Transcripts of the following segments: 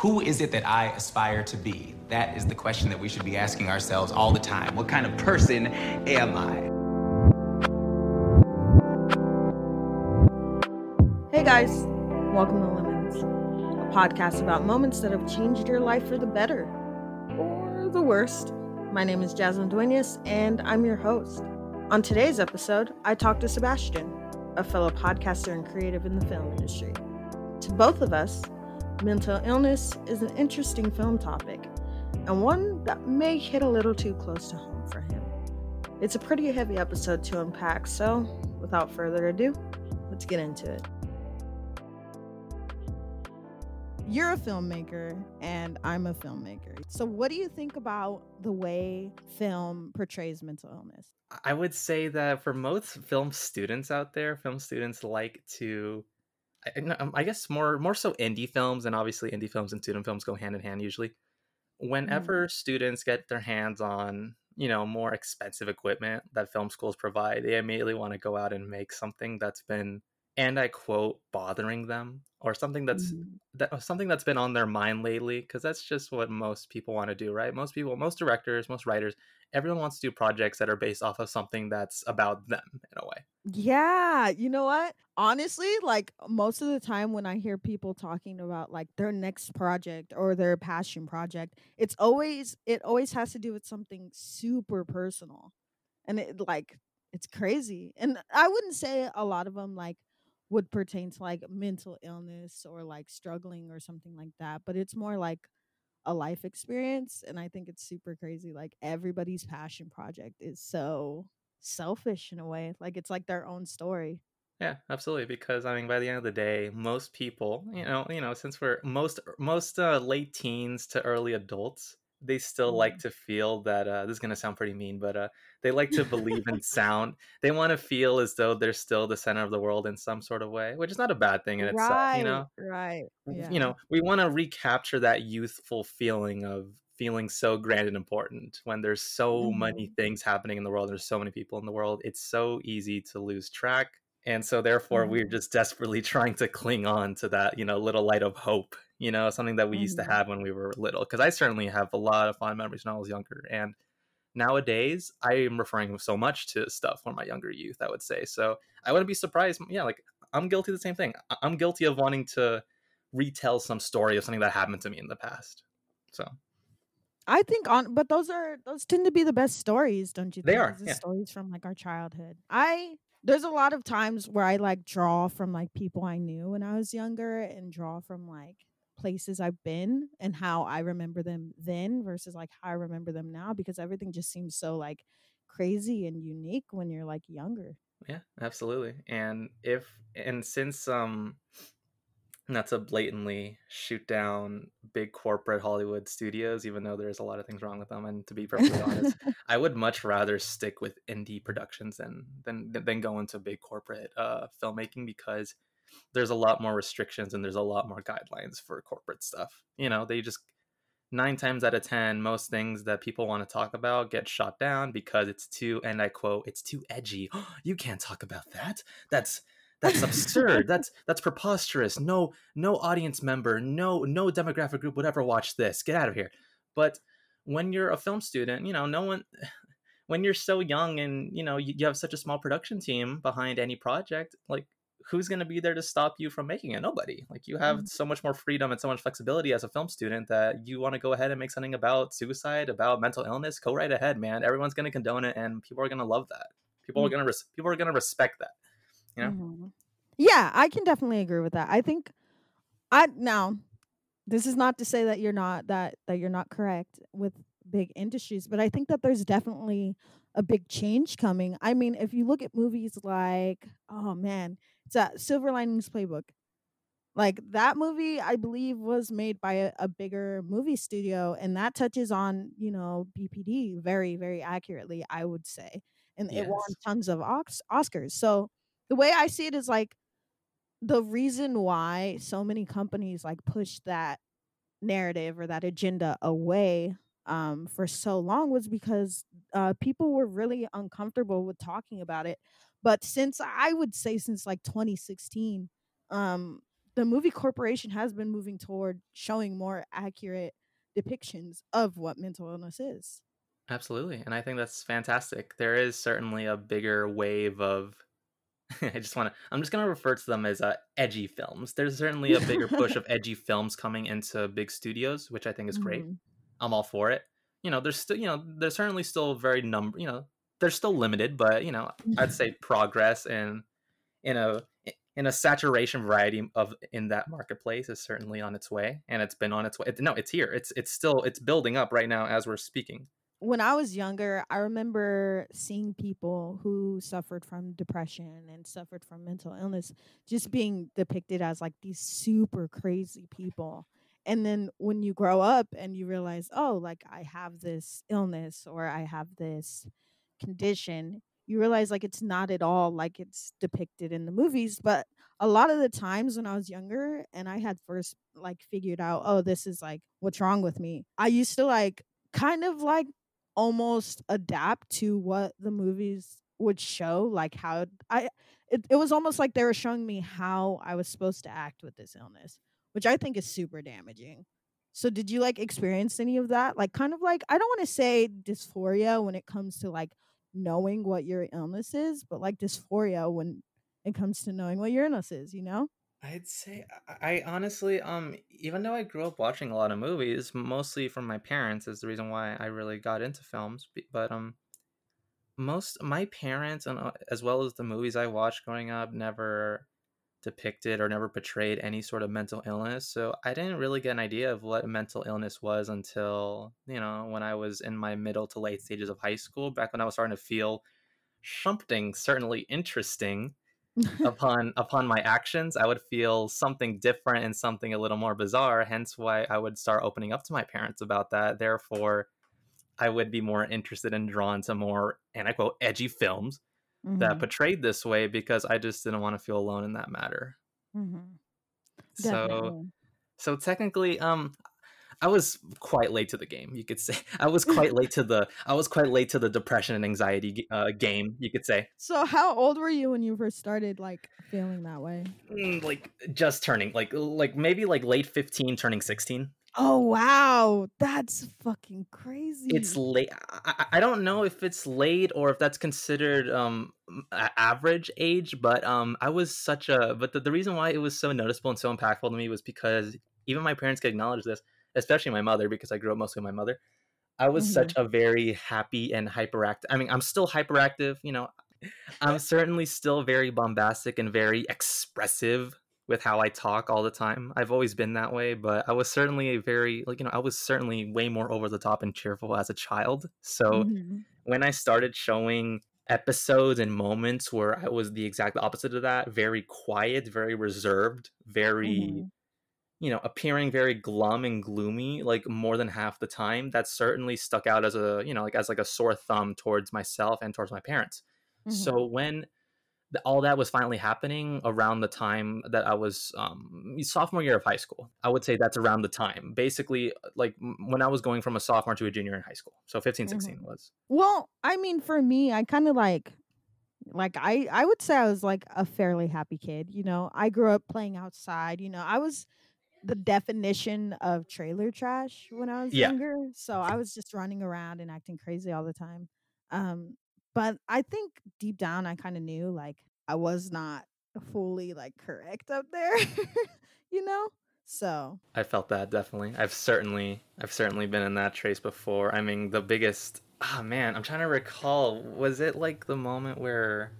Who is it that I aspire to be? That is the question that we should be asking ourselves all the time. What kind of person am I? Hey guys, welcome to Lemons, a podcast about moments that have changed your life for the better or the worst. My name is Jasmine Duenas, and I'm your host. On today's episode, I talk to Sebastian, a fellow podcaster and creative in the film industry. To both of us, mental illness is an interesting film topic and one that may hit a little too close to home for him. It's a pretty heavy episode to unpack, so without further ado, let's get into it. You're a filmmaker, and I'm a filmmaker. So, what do you think about the way film portrays mental illness? I would say that for most film students out there, film students like to um, I guess more more so indie films, and obviously indie films and student films go hand in hand usually. Whenever mm. students get their hands on you know more expensive equipment that film schools provide, they immediately want to go out and make something that's been and I quote bothering them or something that's mm-hmm. that something that's been on their mind lately because that's just what most people want to do right most people most directors most writers everyone wants to do projects that are based off of something that's about them in a way. Mm. Yeah you know what? Honestly like most of the time when i hear people talking about like their next project or their passion project it's always it always has to do with something super personal and it like it's crazy and i wouldn't say a lot of them like would pertain to like mental illness or like struggling or something like that but it's more like a life experience and i think it's super crazy like everybody's passion project is so selfish in a way like it's like their own story. Yeah absolutely because i mean by the end of the day most people you know you know since we're most most uh, late teens to early adults they still like mm-hmm. to feel that uh, this is going to sound pretty mean but uh, they like to believe in sound they want to feel as though they're still the center of the world in some sort of way which is not a bad thing in itself right, you know right yeah. you know we want to recapture that youthful feeling of feeling so grand and important when there's so mm-hmm. many things happening in the world there's so many people in the world it's so easy to lose track and so therefore mm-hmm. we're just desperately trying to cling on to that you know little light of hope you know something that we mm-hmm. used to mm-hmm. have when we were little because i certainly have a lot of fond memories when i was younger and nowadays i am referring so much to stuff from my younger youth i would say so i wouldn't be surprised yeah like i'm guilty of the same thing i'm guilty of wanting to retell some story of something that happened to me in the past so I think on, but those are those tend to be the best stories, don't you? Think? They are the yeah. stories from like our childhood. I there's a lot of times where I like draw from like people I knew when I was younger and draw from like places I've been and how I remember them then versus like how I remember them now because everything just seems so like crazy and unique when you're like younger. Yeah, absolutely. And if and since um not to blatantly shoot down big corporate Hollywood studios, even though there's a lot of things wrong with them. And to be perfectly honest, I would much rather stick with indie productions than than than go into big corporate uh, filmmaking because there's a lot more restrictions and there's a lot more guidelines for corporate stuff. You know, they just nine times out of ten, most things that people want to talk about get shot down because it's too, and I quote, it's too edgy. you can't talk about that. That's that's absurd. that's that's preposterous. No no audience member, no no demographic group would ever watch this. Get out of here. But when you're a film student, you know, no one when you're so young and you know you, you have such a small production team behind any project, like who's going to be there to stop you from making it? Nobody. Like you have mm-hmm. so much more freedom and so much flexibility as a film student that you want to go ahead and make something about suicide, about mental illness. Go right ahead, man. Everyone's going to condone it, and people are going to love that. People mm-hmm. are going to res- people are going to respect that. You know? Mm-hmm. Yeah, I can definitely agree with that. I think I now this is not to say that you're not that that you're not correct with big industries, but I think that there's definitely a big change coming. I mean, if you look at movies like oh man, it's a Silver Linings Playbook. Like that movie, I believe, was made by a, a bigger movie studio, and that touches on you know BPD very, very accurately, I would say, and yes. it won tons of Oscars. So the way I see it is like the reason why so many companies like push that narrative or that agenda away um, for so long was because uh, people were really uncomfortable with talking about it. But since I would say since like 2016, um, the movie corporation has been moving toward showing more accurate depictions of what mental illness is. Absolutely. And I think that's fantastic. There is certainly a bigger wave of I just want to I'm just going to refer to them as uh, edgy films. There's certainly a bigger push of edgy films coming into big studios, which I think is great. Mhm. I'm all for it. You know, there's still, you know, there's certainly still very number, you know, they're still limited, but you know, I'd mm-hmm. say progress in in a in a saturation variety of in that marketplace is certainly on its way, and it's been on its way. No, it's here. It's it's still it's building up right now as we're speaking. when I was younger, I remember seeing people who suffered from depression and suffered from mental illness just being depicted as like these super crazy people. And then when you grow up and you realize, oh, like I have this illness or I have this condition, you realize like it's not at all like it's depicted in the movies. But a lot of the times when I was younger and I had first like figured out, oh, this is like what's wrong with me, I used to like kind of like almost adapt to what the movies would show like how i it, it was almost like they were showing me how i was supposed to act with this illness which i think is super damaging so did you like experience any of that like kind of like i don't want to say dysphoria when it comes to like knowing what your illness is but like dysphoria when it comes to knowing what your illness is you know I'd say I honestly um even though I grew up watching a lot of movies, mostly from my parents is the reason why I really got into films. But um most my parents and uh, as well as the movies I watched growing up never depicted or never portrayed any sort of mental illness. So I didn't really get an idea of what mental illness was until, you know, when I was in my middle to late stages of high school, back when I was starting to feel something certainly interesting upon upon my actions i would feel something different and something a little more bizarre hence why i would start opening up to my parents about that therefore i would be more interested and drawn to more and i quote edgy films that Mhm, portrayed this way because i just didn't want to feel alone in that matter. Mhm. so so technically um i was quite late to the game you could say. I was quite late to the i was quite late to the depression and anxiety uh, game you could say. So how old were you when you first started like feeling that way? Mm, like just turning like like maybe like late 15 turning 16 Oh wow, that's fucking crazy. it's late I, I don't know if it's late or if that's considered um average age but um i was such a but the, the reason why it was so noticeable and so impactful to me was because even my parents could acknowledge this especially my mother because i grew up mostly with my mother. I was such a very happy and hyperactive i mean i'm still hyperactive you know? I'm certainly still very bombastic and very expressive with how i talk all the time i've always been that way but i was certainly a very like you know i was certainly way more over the top and cheerful as a child so Mhm. when I started showing episodes and moments where I was the exact opposite of that, very quiet, very reserved, very, Mhm. you know, appearing very glum and gloomy, like more than half the time, that certainly stuck out as a, you know, like as like a sore thumb towards myself and towards my parents. Mhm. So when all that was finally happening around the time that I was um, sophomore year of high school. I would say that's around the time. Basically, like m- when I was going from a sophomore to a junior in high school. So 15, 16 was. Well, I mean, for me, I kind of like, like I, I would say I was like a fairly happy kid. You know, I grew up playing outside. You know, I was the definition of trailer trash when I was Yeah. younger. So I was just running around and acting crazy all the time. Um, but I think deep down, I kind of knew like I was not fully like correct up there. you know, so I felt that definitely. I've certainly I've certainly been in that trace before. I mean, the biggest oh man, I'm trying to recall. Was it like the moment where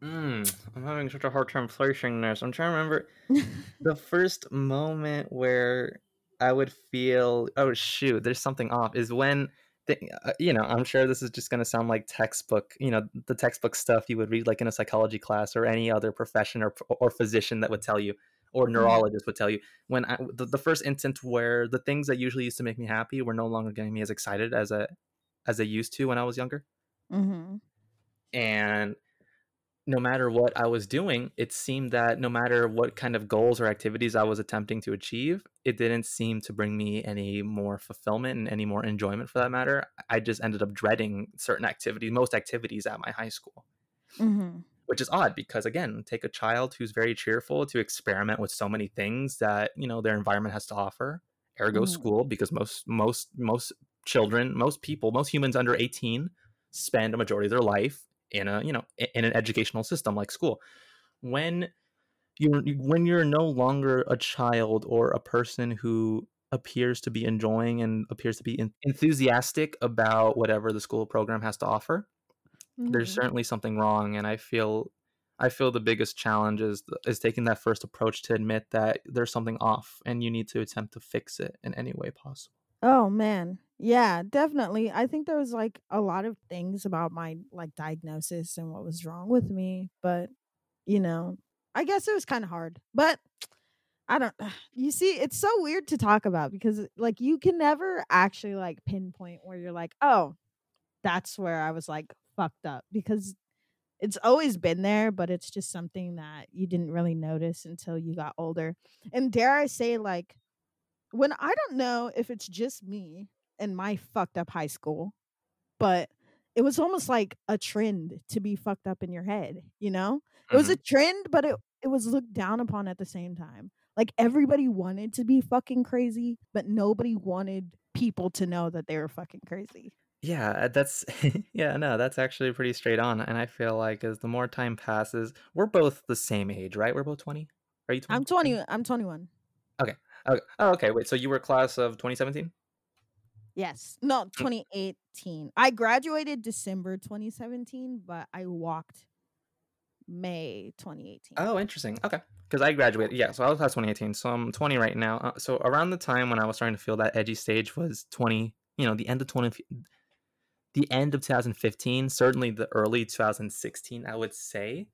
Mm, I'm having such a hard time placing this. I'm trying to remember the first moment where I would feel, oh shoot, there's something off. Is when, uh, you know, I'm sure this is just gonna sound like textbook, you know, the textbook stuff you would read like in a psychology class or any other profession or or physician that would tell you, or neurologist would tell you. When I, the, the first instance where the things that usually used to make me happy were no longer getting me as excited as a as they used to when I was younger Mm-hmm. and no matter what I was doing, it seemed that no matter what kind of goals or activities I was attempting to achieve, it didn't seem to bring me any more fulfillment and any more enjoyment for that matter. I just ended up dreading certain activities, most activities at my high school. hmm which is odd because again take a child who's very cheerful to experiment with so many things that you know their environment has to offer ergo Mhm. school because most most most children most people most humans under 18 spend a majority of their life in a you know in an educational system like school when you're when you're no longer a child or a person who appears to be enjoying and appears to be en- enthusiastic about whatever the school program has to offer there's Mhm. certainly something wrong and i feel i feel the biggest challenge is is taking that first approach to admit that there's something off and you need to attempt to fix it in any way possible Oh man. Yeah, definitely. I think there was like a lot of things about my like diagnosis and what was wrong with me, but you know, I guess it was kind of hard. But I don't you see, it's so weird to talk about because like you can never actually like pinpoint where you're like, "Oh, that's where I was like fucked up." Because it's always been there, but it's just something that you didn't really notice until you got older. And dare I say like when I don't know if it's just me and my fucked up high school, but it was almost like a trend to be fucked up in your head, you know? It was a trend, but it it was looked down upon at the same time. Like everybody wanted to be fucking crazy, but nobody wanted people to know that they were fucking crazy. yeah uh, that's yeah no that's actually pretty straight on and i feel like as the more time passes we're both the same age right we're both 20 are you 20 I'm 20 I'm 21. okay oh, oh, okay wait so you were class of 2017 Yes. No, 2018. I graduated December 2017, but I walked May 2018. Oh, interesting. Okay. Because I graduated, yeah. So I was class 2018. So I'm 20 right now. Uh, so around the time when I was starting to feel that edgy stage was 20. You know, the end of 20, the end of 2015. Certainly the early 2016. I would say.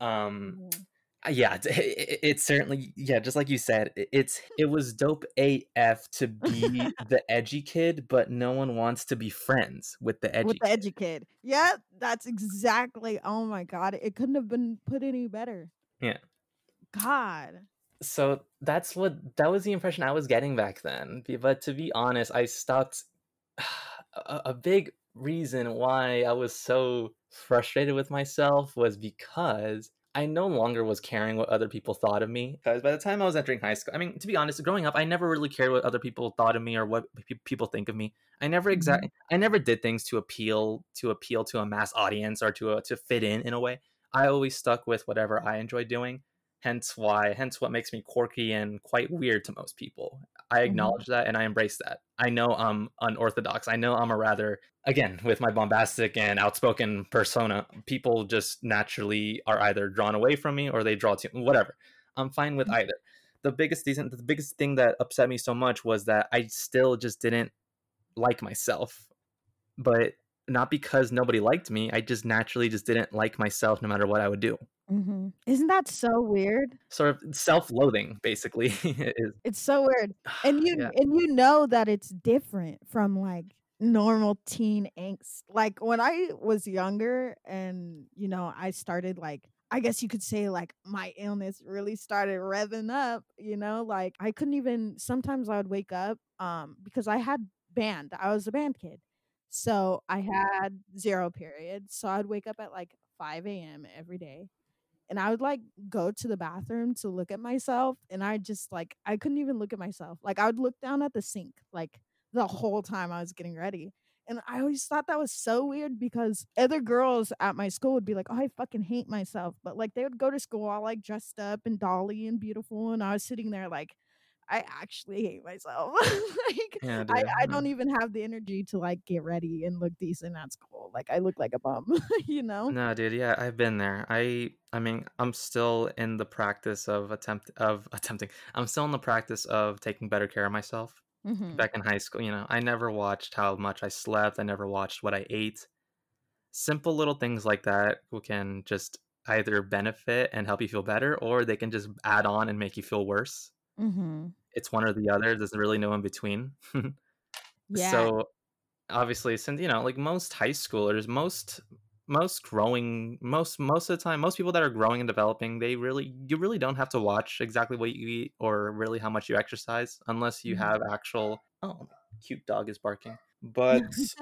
Um. Mhm. Uh, Yeah, it, it, certainly. Yeah, just like you said, it, it's it was dope AF to be the edgy kid, but no one wants to be friends with the edgy. with the edgy kid. Yeah, that's exactly. Oh my god, it couldn't have been put any better. Yeah. God. so that's what that was the impression I was getting back then. But to be honest, I stopped. A, a big reason why I was so frustrated with myself was because I no longer was caring what other people thought of me. Because by the time I was entering high school, I mean, to be honest, growing up, I never really cared what other people thought of me or what pe- people think of me. I never exactly, mm-hmm. I never did things to appeal to appeal to a mass audience or to a, to fit in in a way. I always stuck with whatever I enjoyed doing hence why hence what makes me quirky and quite weird to most people. I Mhm. acknowledge that and i embrace that. I know i'm unorthodox. I know i'm a rather again with my bombastic and outspoken persona people just naturally are either drawn away from me or they draw to whatever. I'm fine with Mhm. either. The biggest reason the biggest thing that upset me so much was that i still just didn't like myself. But not because nobody liked me i just naturally just didn't like myself no matter what i would do hmm Isn't that so weird? sort of self-loathing basically It's so weird. And you Yeah. and you know that it's different from like normal teen angst. Like when I was younger and you know, I started like I guess you could say like my illness really started revving up, you know, like I couldn't even sometimes I would wake up um because I had band. I was a band kid. So I had zero period. So I'd wake up at like 5 a.m. every day and I would like go to the bathroom to look at myself and I just like I couldn't even look at myself. Like I would look down at the sink like the whole time I was getting ready. And I always thought that was so weird because other girls at my school would be like, "Oh, I fucking hate myself." But like they would go to school all like dressed up and dolly and beautiful and I was sitting there like I actually hate myself. like yeah I, I don't even have the energy to like get ready and look decent at school. Like I look like a bum, you know? no dude yeah i've been there i i mean i'm still in the practice of attempt of attempting i'm still in the practice of taking better care of myself Mhm. back in high school you know i never watched how much i slept i never watched what i ate simple little things like that can just either benefit and help you feel better or they can just add on and make you feel worse Mhm. it's one or the other there's really no in between Yeah. so obviously since you know like most high schoolers most most growing most most of the time most people that are growing and developing they really you really don't have to watch exactly what you eat or really how much you exercise unless you Mhm. have actual oh cute dog is barking but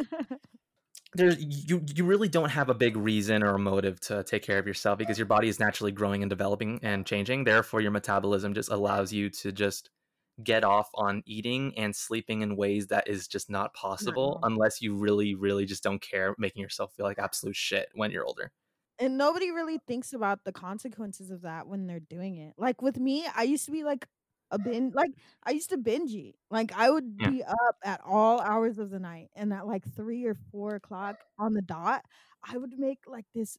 there's you you really don't have a big reason or a motive to take care of yourself because your body is naturally growing and developing and changing therefore your metabolism just allows you to just get off on eating and sleeping in ways that is just not possible No. unless you really really just don't care making yourself feel like absolute shit when you're older and nobody really thinks about the consequences of that when they're doing it. Like with me, I used to be like a binge like I used to binge eat. Like I would Yeah. be up at all hours of the night and at like three or four o'clock on the dot, I would make like this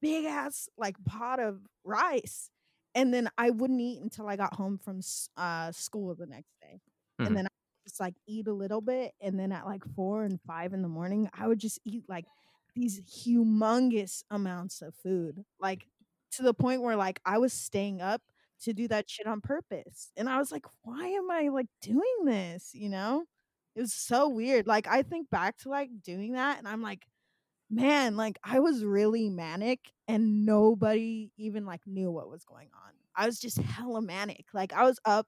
big ass like pot of rice. And then I wouldn't eat until I got home from uh school the next day. Mhm. And then I just like eat a little bit and then at like four and five in the morning, I would just eat like these humongous amounts of food. Like to the point where like I was staying up to do that shit on purpose. And I was like, why am I like doing this? You know? It was so weird. Like I think back to like doing that and I'm like, man, like I was really manic and nobody even like knew what was going on. I was just hella manic. Like I was up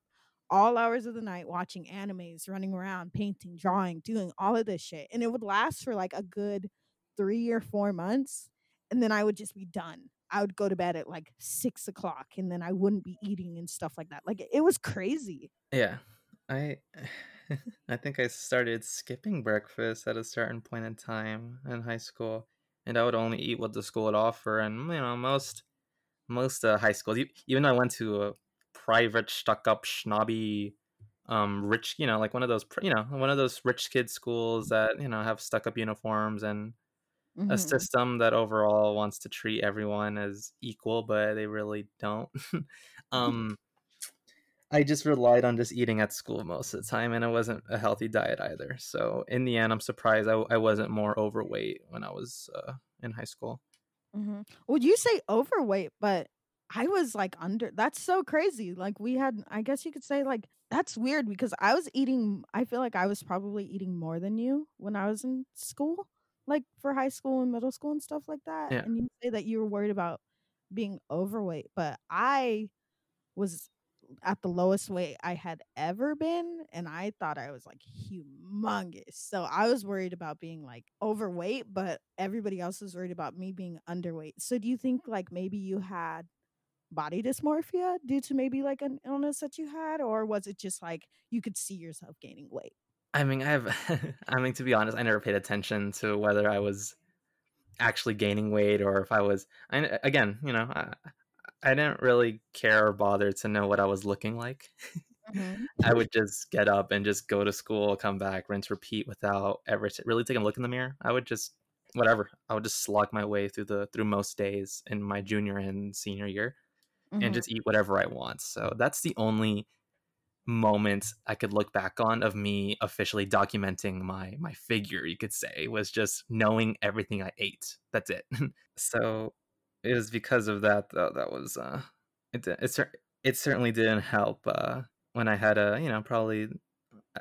all hours of the night watching animes, running around, painting, drawing, doing all of this shit. And it would last for like a good three or four months. And then I would just be done. I would go to bed at like six o'clock and then I wouldn't be eating and stuff like that. Like it was crazy. Yeah, I I think I started skipping breakfast at a certain point in time in high school, and I would only eat what the school would offer. And you know, most most uh, high schools, even though I went to a private, stuck-up, snobby, um, rich, you know, like one of those, you know, one of those rich kid schools that you know have stuck-up uniforms and a Mhm. system that overall wants to treat everyone as equal, but they really don't. um, I just relied on just eating at school most of the time, and it wasn't a healthy diet either. So in the end, I'm surprised I, I wasn't more overweight when I was uh, in high school. Mm-hmm. Well, you say overweight, but I was like under. That's so crazy. Like we had, I guess you could say like that's weird because I was eating. I feel like I was probably eating more than you when I was in school, like for high school and middle school and stuff like that. Yeah. And you say that you were worried about being overweight, but I was at the lowest weight I had ever been, and I thought I was like humongous. So I was worried about being like overweight, but everybody else was worried about me being underweight. So do you think like maybe you had body dysmorphia due to maybe like an illness that you had, or was it just like you could see yourself gaining weight? I mean, I've, I mean, to be honest, I never paid attention to whether I was actually gaining weight or if I was. I again, you know, I, I didn't really care or bother to know what I was looking like. I would just get up and just go to school, come back, rinse, repeat without ever t- really taking a look in the mirror. I would just whatever. I would just slog my way through the through most days in my junior and senior year Mhm. and just eat whatever I want. So that's the only moment I could look back on of me officially documenting my my figure, you could say, was just knowing everything I ate. That's it. so it was because of that though that was uh it it, it certainly didn't help uh when I had a, you know, probably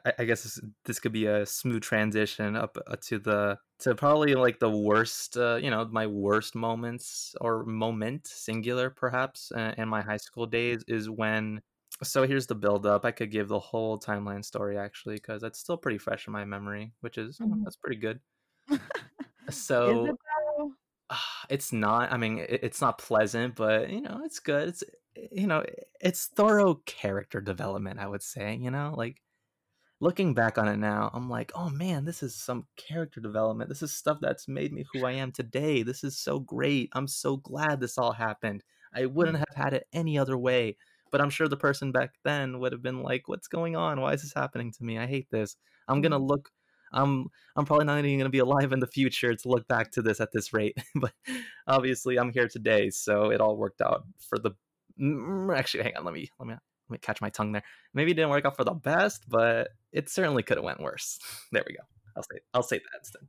I, I guess this, this could be a smooth transition up uh, to the to probably like the worst, uh, you know, my worst moments or moment singular perhaps uh, in my high school days is when. So here's the build up. I could give the whole timeline story actually because it's still pretty fresh in my memory, which is Mhm. that's pretty good. So it it's not i mean it, it's not pleasant but you know it's good. It's you know it's thorough character development i would say you know like looking back on it now i'm like oh man this is some character development. This is stuff that's made me who i am today. This is so great. I'm so glad this all happened. I wouldn't have had it any other way but i'm sure the person back then would have been like what's going on? Why is this happening to me? I hate this. I'm gonna Mhm. look i'm i'm probably not even gonna be alive in the future to look back to this at this rate. But obviously i'm here today so it all worked out for the mm, actually hang on let me let me let me catch my tongue there. Maybe it didn't work out for the best but it certainly could have went worse. There we go. I'll say i'll say that instead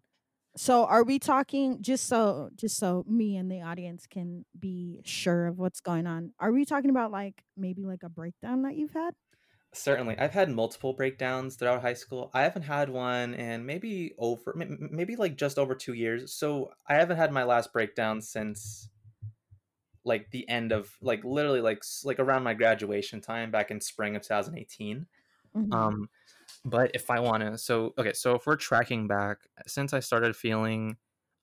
So are we talking just so just so me and the audience can be sure of what's going on? Are we talking about like maybe like a breakdown that you've had? certainly i've had multiple breakdowns throughout high school i haven't had one in maybe over maybe like just over two years so i haven't had my last breakdown since like the end of like literally like like around my graduation time back in spring of 2018 Mhm. um but if i want to so okay so if we're tracking back since i started feeling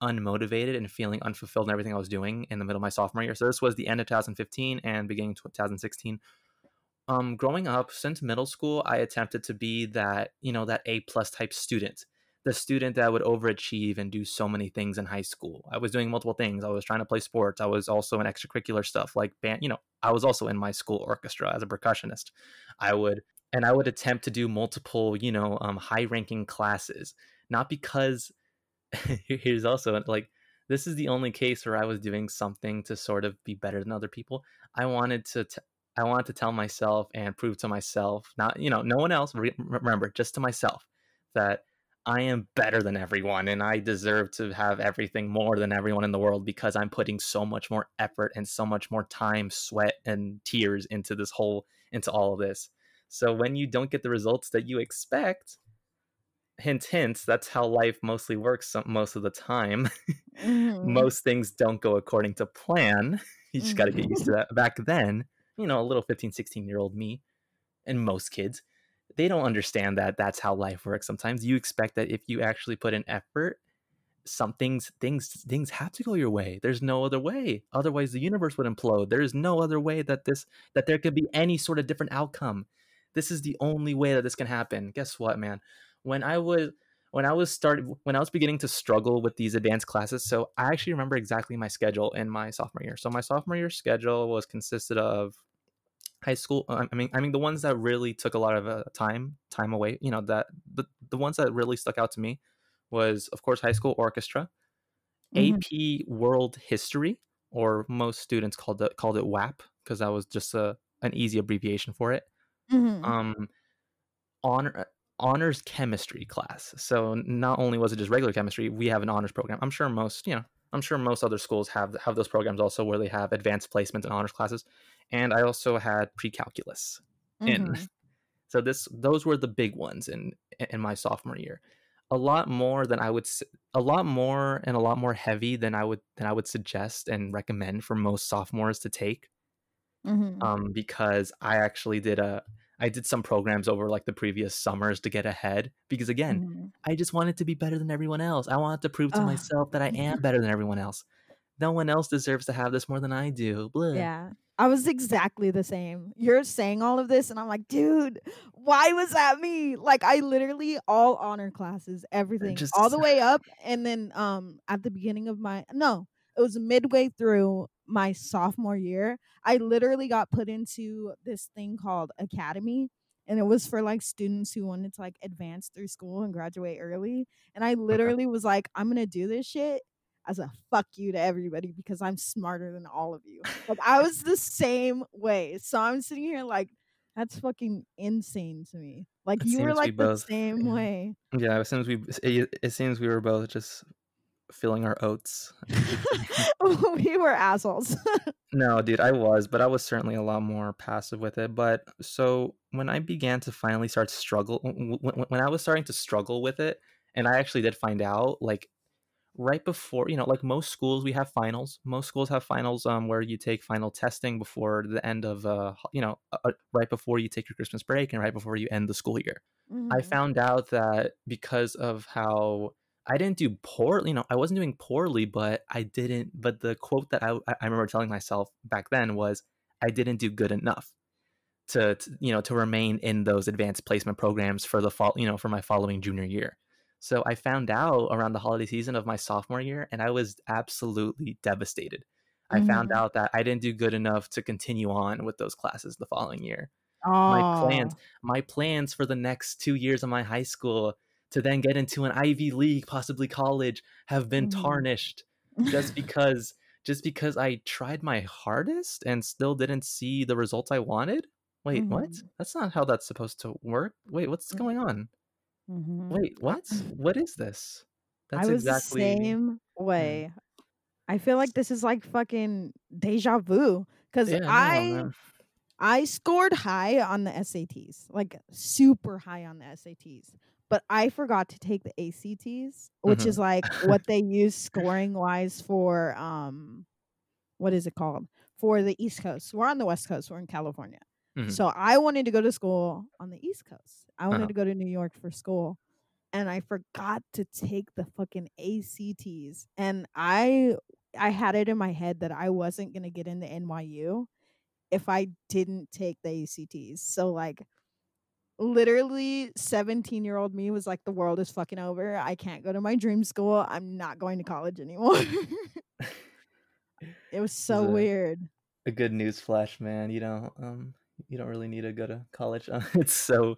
unmotivated and feeling unfulfilled in everything I was doing in the middle of my sophomore year. So this was the end of 2015 and beginning 2016. Um, growing up since middle school, I attempted to be that you know that A plus type student, the student that would overachieve and do so many things in high school. I was doing multiple things. I was trying to play sports. I was also in extracurricular stuff like band. You know, I was also in my school orchestra as a percussionist. I would and I would attempt to do multiple, you know, um, high ranking classes, not because here's also like this is the only case where I was doing something to sort of be better than other people. I wanted to t- I wanted to tell myself and prove to myself, not you know, no one else. Re- remember, just to myself, that I am better than everyone, and I deserve to have everything more than everyone in the world because I'm putting so much more effort and so much more time, sweat, and tears into this whole into all of this. So when you don't get the results that you expect, hint hint that's how life mostly works most of the time. Mm-hmm. most things don't go according to plan. You just mm-hmm. got to get used to that. Back then you know a little 15 16 year old me and most kids they don't understand that that's how life works sometimes. You expect that if you actually put in effort some things things things have to go your way. There's no other way. Otherwise the universe would implode. There is no other way that this that there could be any sort of different outcome this is the only way that this can happen guess what man when I was when I was started when I was beginning to struggle with these advanced classes. So I actually remember exactly my schedule in my sophomore year. So my sophomore year schedule was consisted of high school i mean i mean the ones that really took a lot of uh, time time away you know that the, the ones that really stuck out to me was of course high school orchestra mm-hmm. ap world history or most students called it called it wap because that was just a an easy abbreviation for it mm-hmm. um honor honors chemistry class. So not only was it just regular chemistry, we have an honors program. I'm sure most, you know, I'm sure most other schools have have those programs also where they have advanced placement and honors classes. And I also had pre-calculus mm-hmm. in. So this those were the big ones in in my sophomore year. A lot more than I would a lot more and a lot more heavy than I would than I would suggest and recommend for most sophomores to take. Mm-hmm. Um, because I actually did a I did some programs over like the previous summers to get ahead because again, mm-hmm. I just wanted to be better than everyone else. I wanted to prove to oh. myself that I am better than everyone else. No one else deserves to have this more than I do. Blah. Yeah. I was exactly the same. You're saying all of this, and I'm like, dude, why was that me? Like, I literally all honor classes, everything, just... all the way up, and then um at the beginning of my no, it was midway through my sophomore year, I literally got put into this thing called academy and it was for like students who wanted to like advance through school and graduate early. And I literally okay. was like, I'm gonna do this shit as a fuck you to everybody because I'm smarter than all of you. Like I was the same way. So I'm sitting here like that's fucking insane to me. Like it you were like the both, same yeah. way. Yeah, it seems we it, it seems we were both just filling our oats. we were assholes. no, dude, I was, but I was certainly a lot more passive with it. But so when I began to finally start struggle, when, when I was starting to struggle with it, and I actually did find out, like right before, you know, like most schools, we have finals. Most schools have finals, um, where you take final testing before the end of, uh, you know, uh, right before you take your Christmas break and right before you end the school year. Mm-hmm. I found out that because of how I didn't do poorly. You know, I wasn't doing poorly, but I didn't. But the quote that I I remember telling myself back then was, "I didn't do good enough to, to you know to remain in those advanced placement programs for the fall. You know, for my following junior year." So I found out around the holiday season of my sophomore year, and I was absolutely devastated. Mm-hmm. I found mm-hmm. out that I didn't do good enough to continue on with those classes the following year. Oh. My plans, my plans for the next two years of my high school to then get into an Ivy League, possibly college, have been mm. tarnished just because just because I tried my hardest and still didn't see the results I wanted. Wait, mm-hmm. what? That's not how that's supposed to work. Wait, what's going on? Mm-hmm. Wait, what? What is this? That's I was exactly... the same way. Mm. I feel like this is like fucking deja vu because yeah, I no, I scored high on the SATs, like super high on the SATs but I forgot to take the ACTs, which mm-hmm. is like what they use scoring wise for um what is it called? For the East Coast. We're on the West Coast, we're in California. Mm-hmm. So I wanted to go to school on the East Coast. I wanted uh-huh. to go to New York for school. and I forgot to take the fucking ACTs. And I I had it in my head that I wasn't going to get into NYU if I didn't take the ACTs. So like literally 17 year old me was like the world is fucking over i can't go to my dream school i'm not going to college anymore it was so a- weird a good news flash, man. You don't um you don't really need to go to college. It's so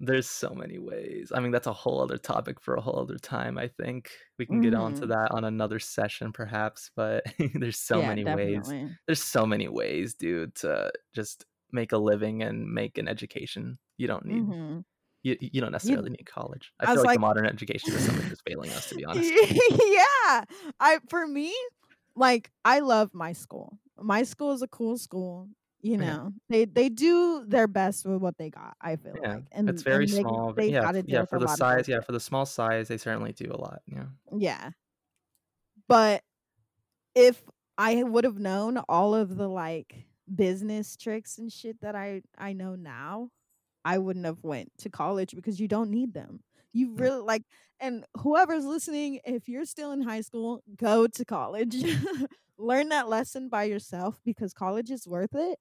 there's so many ways. I mean, that's a whole other topic for a whole other time. I think we can get on to Mhm. that on another session, perhaps. But there's so yeah many ways. There's so many ways, dude, to just make a living and make an education. You don't need hmm you, you don't necessarily need college. I I feel was like, the modern education system is just failing us, to be honest. yeah i for me like i love my school my school is a cool school you Yeah. know they they do their best with what they got i feel Yeah, like and it's very and they, small. They yeah, yeah, for the size, yeah, for the small size, they certainly do a lot. Yeah. Yeah. But if I would have known all of the like business tricks and shit that I I know now, I wouldn't have went to college because you don't need them. You really like and whoever's listening, if you're still in high school, go to college. Learn that lesson by yourself because college is worth it.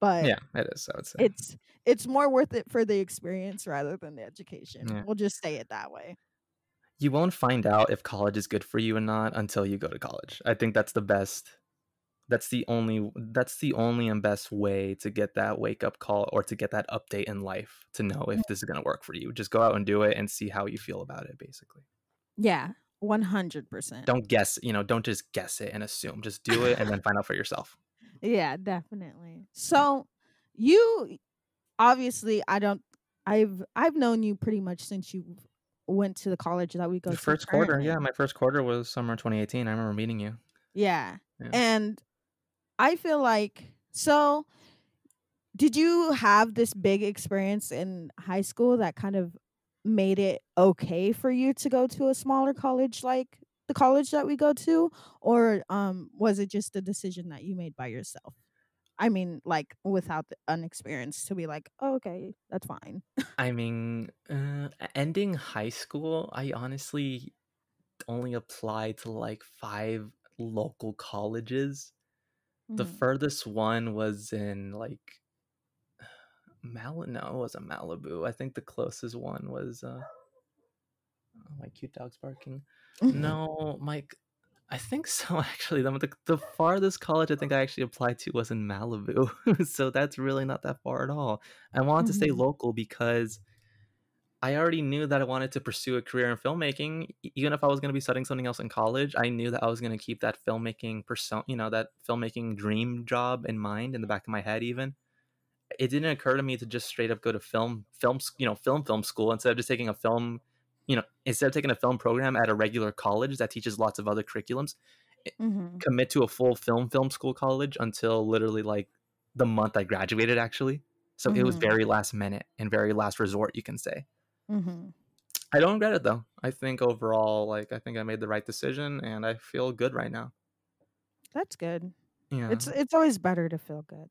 But Yeah, it is. I would say. it's it's more worth it for the experience rather than the education. Yeah. We'll just say it that way. you won't find out if college is good for you or not until you go to college. I think that's the best. That's the only. That's the only and best way to get that wake up call or to get that update in life to know if mm. this is gonna work for you. Just go out and do it and see how you feel about it. Basically, Yeah. One hundred percent. don't guess. You know, don't just guess it and assume. Just do it and then find out for yourself. Yeah, definitely. So you obviously I don't I've I've known you pretty much since you went to the college that we go The to. first quarter, yeah, my first quarter was summer 2018. I remember meeting you. Yeah. Yeah. And I feel like so did you have this big experience in high school that kind of made it okay for you to go to a smaller college like the college that we go to or um was it just a decision that you made by yourself? I mean like without the unexperience to be like, oh, "Okay, that's fine." I mean, uh, ending high school, I honestly only applied to like five local colleges. The Mhm. furthest one was in like Mal. No, it wasn't Malibu. I think the closest one was. Uh, oh, my cute dog's barking. No, Mike. I think so. Actually, the, the the farthest college I think I actually applied to was in Malibu, so that's really not that far at all. I wanted to stay Mhm. local because I already knew that I wanted to pursue a career in filmmaking. Even if I was going to be studying something else in college, I knew that I was going to keep that filmmaking person, you know, that filmmaking dream job in mind in the back of my head. Even it didn't occur to me to just straight up go to film, film, you know, film, film school instead of just taking a film, you know, instead of taking a film program at a regular college that teaches lots of other curriculums. Mhm. Commit to a full film, film school college until literally like the month I graduated, actually. So it was Mhm. very last minute and very last resort, you can say. Mhm. I don't regret it though. I think overall, like I think I made the right decision, and I feel good right now. That's good. Yeah. It's it's always better to feel good.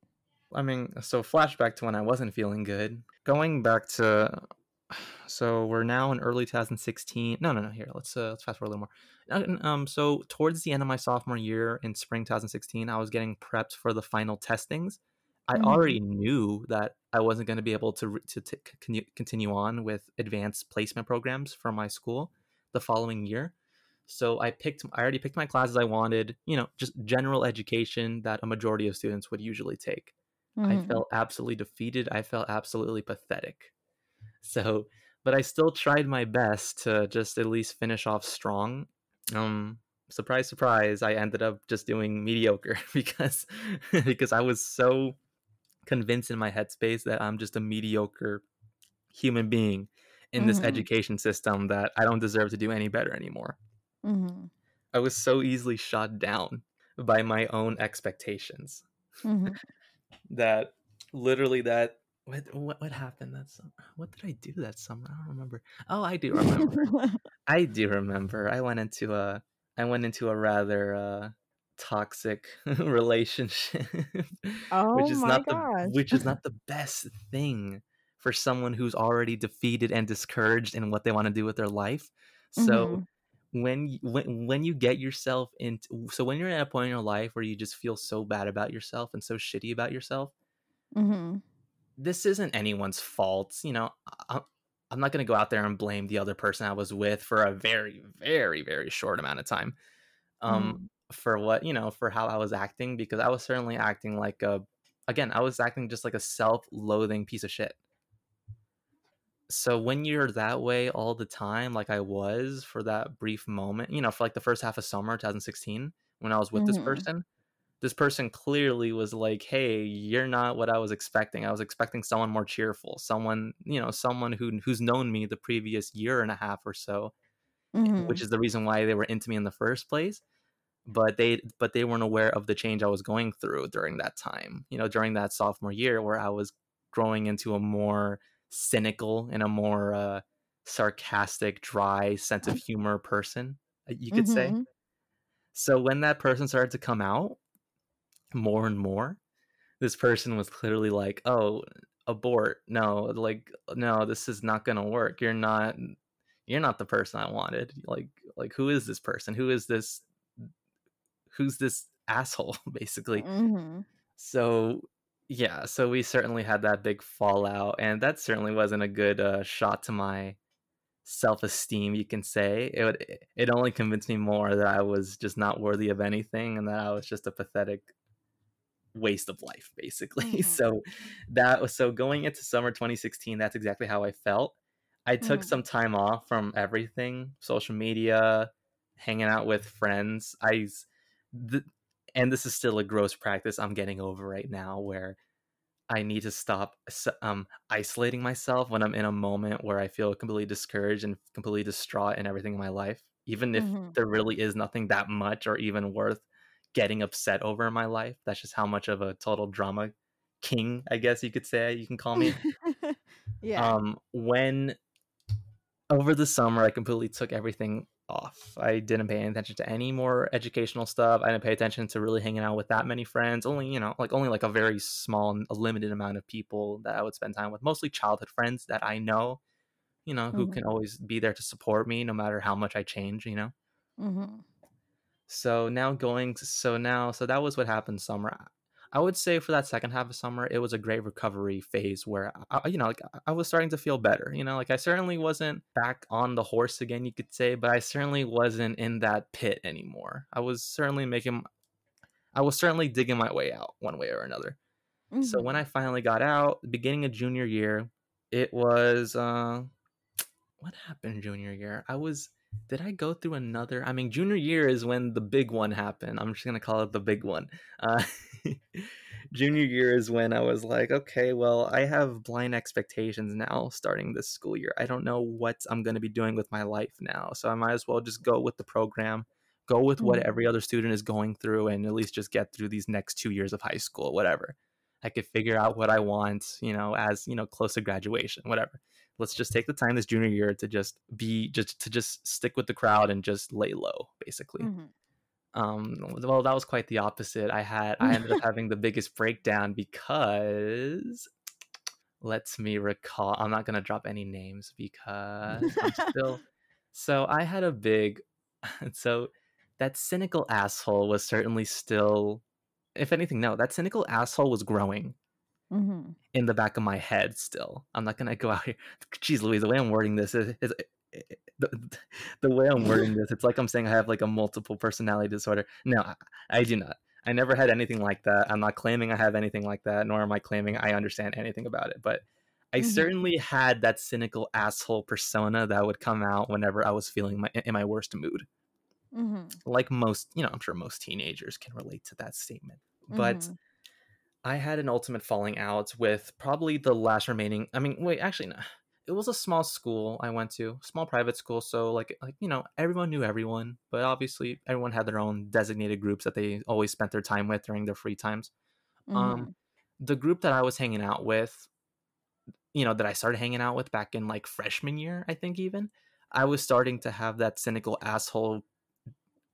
I mean, so flashback to when I wasn't feeling good. Going back to, so we're now in early 2016. No, no, no. Here, let's uh, let's fast forward a little more. Um, so towards the end of my sophomore year in spring 2016, I was getting prepped for the final testings. I Mhm. already knew that I wasn't going to be able to to, to con- continue on with advanced placement programs for my school the following year. So I picked I already picked my classes I wanted, you know, just general education that a majority of students would usually take. I Mhm. felt absolutely defeated. I felt absolutely pathetic. So, but I still tried my best to just at least finish off strong. Um, surprise, surprise, I ended up just doing mediocre because because I was so convinced in my headspace that I'm just a mediocre human being in this Mhm. education system that I don't deserve to do any better anymore. Mhm. I was so easily shot down by my own expectations Mhm. that literally that what what, what happened that summer? What did I do that summer? I don't remember. Oh, I do remember. I do remember. I went into a I went into a rather uh toxic relationship Oh which is not gosh. the which is not the best thing for someone who's already defeated and discouraged in what they want to do with their life. So Mhm. when when when you get yourself into so when you're at a point in your life where you just feel so bad about yourself and so shitty about yourself, mm-hmm. this isn't anyone's fault. You know, I, I'm not going to go out there and blame the other person I was with for a very, very, very short amount of time. Um, for what you know, for how I was acting, because I was certainly acting like a, again, I was acting just like a self-loathing piece of shit. So when you're that way all the time, like I was for that brief moment, you know, for like the first half of summer 2016, when I was with this Mhm. person, this person clearly was like, "Hey, you're not what I was expecting. I was expecting someone more cheerful, someone, you know, someone who who's known me the previous year and a half or so, Mhm. which is the reason why they were into me in the first place." But they but they weren't aware of the change I was going through during that time. You know, during that sophomore year where I was growing into a more cynical and a more uh, sarcastic, dry sense of humor person, uh, you could say. Mhm. So when that person started to come out more and more, this person was clearly like, "Oh, abort. No, like no, this is not going to work. You're not you're not the person I wanted. Like like who is this person? Who is this who's this asshole basically?" Mhm. So yeah, so we certainly had that big fallout and that certainly wasn't a good uh, shot to my self-esteem you can say it would it only convinced me more that i was just not worthy of anything and that i was just a pathetic waste of life basically Mhm. so that was so going into summer 2016 that's exactly how i felt i took Mhm. some time off from everything social media hanging out with friends i s- th- and this is still a gross practice i'm getting over right now where I need to stop um, isolating myself when I'm in a moment where I feel completely discouraged and completely distraught in everything in my life, even if Mhm. there really is nothing that much or even worth getting upset over in my life. That's just how much of a total drama king, I guess you could say, you can call me. yeah. um, when over the summer, I completely took everything off. I didn't pay attention to any more educational stuff. I didn't pay attention to really hanging out with that many friends. Only, you know, like only like a very small, a limited amount of people that I would spend time with. Mostly childhood friends that I know, you know, who Mhm. can always be there to support me no matter how much I change, you know. Mhm. So now going, so now, so that was what happened summer. I would say for that second half of summer, it was a great recovery phase where, I, you know, like I was starting to feel better. You know, like I certainly wasn't back on the horse again, you could say, but I certainly wasn't in that pit anymore. I was certainly making, I was certainly digging my way out one way or another. So when. I finally got out, beginning of junior year, it was, uh, what happened junior year? I was, did I go through another? I mean, junior year is when the big one happened. I'm just gonna call it the big one. Uh, junior year is when I was like, okay, well, I have blind expectations now starting this school year. I don't know what I'm gonna be doing with my life now, so I might as well just go with the program, go with what Mhm. every other student is going through, and at least just get through these next two years of high school, whatever. I could figure out what I want, you know, as you know, close to graduation, whatever let's just take the time this junior year to just be just to just stick with the crowd and just lay low basically. Mhm. um well that was quite the opposite. I had i ended up having the biggest breakdown because lets me recall i'm not going to drop any names because i'm still so i had a big so that cynical asshole was certainly still if anything no that cynical asshole was growing Mhm. in the back of my head still. I'm not gonna go out here. Jeez, Louise, the way I'm wording this is, is the, the way I'm wording this. It's like I'm saying I have like a multiple personality disorder. No, I, I do not. I never had anything like that. I'm not claiming I have anything like that, nor am I claiming I understand anything about it. But I Mhm. certainly had that cynical asshole persona that would come out whenever I was feeling my, in my worst mood. Mhm. Like most, you know, I'm sure most teenagers can relate to that statement. But Mhm. I had an ultimate falling out with probably the last remaining. I mean, wait, actually, no. It was a small school I went to, small private school. So, like, like you know, everyone knew everyone, but obviously, everyone had their own designated groups that they always spent their time with during their free times. Um, Mhm. the group that I was hanging out with, you know, that I started hanging out with back in like freshman year, I think even, I was starting to have that cynical asshole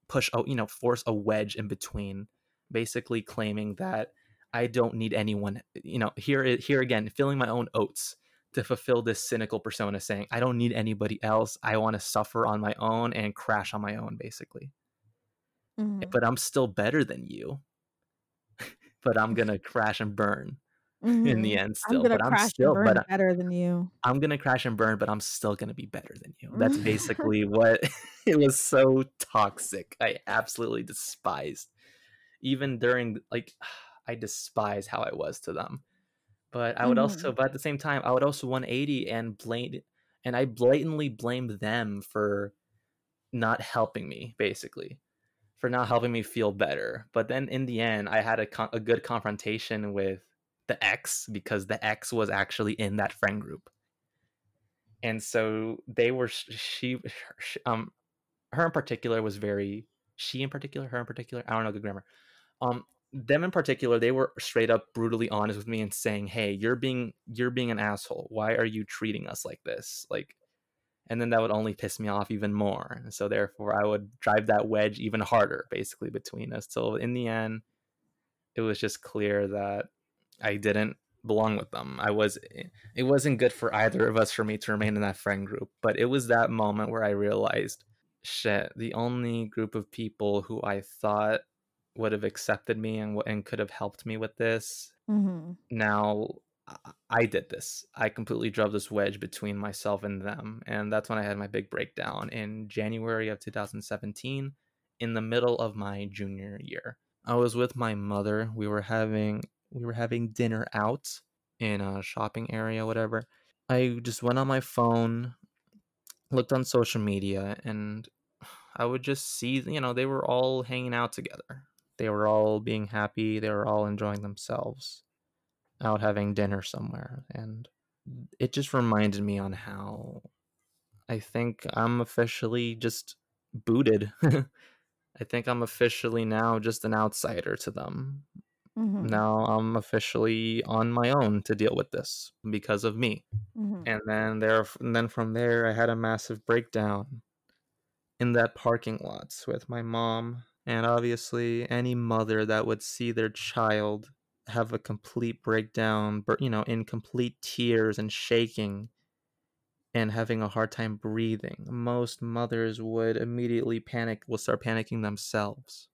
push, oh, you know, force a wedge in between, basically claiming that I don't need anyone, you know, here here again, filling my own oats, to fulfill this cynical persona saying, I don't need anybody else. I want to suffer on my own and crash on my own, basically. Mhm. But I'm still better than you. but I'm going to crash and burn in Mhm. the end I'm still. But I'm still, but I- better than you. I'm going to crash and burn, but I'm still going to be better than you. That's basically what it was so toxic. I absolutely despised. Even during, like, I despise how I was to them. But I would also, but at the same time, I would also 180 and blame, and I blatantly blamed them for not helping me, basically, for not helping me feel better. But then in the end, I had a, con- a good confrontation with the ex because the ex was actually in that friend group. And so they were, sh- she, um, her in particular was very, she in particular, her in particular, I don't know good grammar. Um, them in particular, they were straight up brutally honest with me and saying, "Hey, you're being you're being an asshole. Why are you treating us like this?" Like, and then that would only piss me off even more. And so therefore, I would drive that wedge even harder, basically between us. Till in the end, it was just clear that I didn't belong with them. I was eh, it wasn't good for either of us for me to remain in that friend group. But it was that moment where I realized, shit, the only group of people who I thought would have accepted me and and could have helped me with this Mhm. now I- I did this. I completely drove this wedge between myself and them. And that's when I had my big breakdown in January of 2017, in the middle of my junior year. I was with my mother. We were having we were having dinner out in a shopping area, whatever. I just went on my phone, looked on social media, and I would just see, you know, they were all hanging out together. They were all being happy. They were all enjoying themselves out having dinner somewhere and it just reminded me on how I think I'm officially just booted. I think I'm officially now just an outsider to them. Mhm. Now I'm officially on my own to deal with this because of me. Mhm. And then there and then from there I had a massive breakdown in that parking lot with my mom and obviously any mother that would see their child have a complete breakdown, you know, in complete tears and shaking and having a hard time breathing. Most mothers would immediately panic, will start panicking themselves.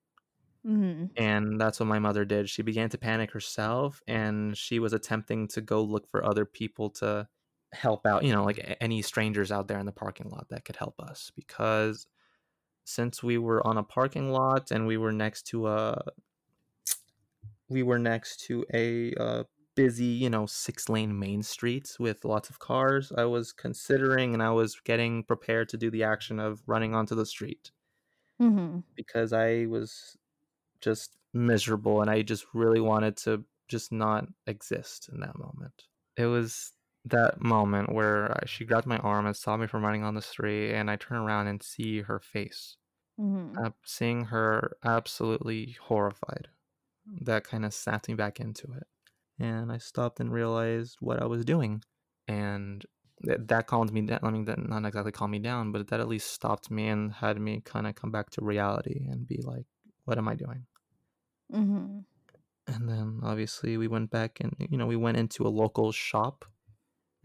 Mhm. And that's what my mother did. She began to panic herself and she was attempting to go look for other people to help out, you know, like any strangers out there in the parking lot that could help us because since we were on a parking lot and we were next to a we were next to a uh, busy, you know, six lane main street with lots of cars. I was considering and I was getting prepared to do the action of running onto the street Mhm. because I was just miserable and I just really wanted to just not exist in that moment. It was that moment where uh, she grabbed my arm and stopped me from running on the street and I turn around and see her face. Mhm. Uh, seeing her absolutely horrified. That kind of snapped me back into it. And I stopped and realized what I was doing. And th- that calmed me down. I mean, that not exactly calmed me down, but that at least stopped me and had me kind of come back to reality and be like, what am I doing? Mhm. And then obviously we went back and, you know, we went into a local shop.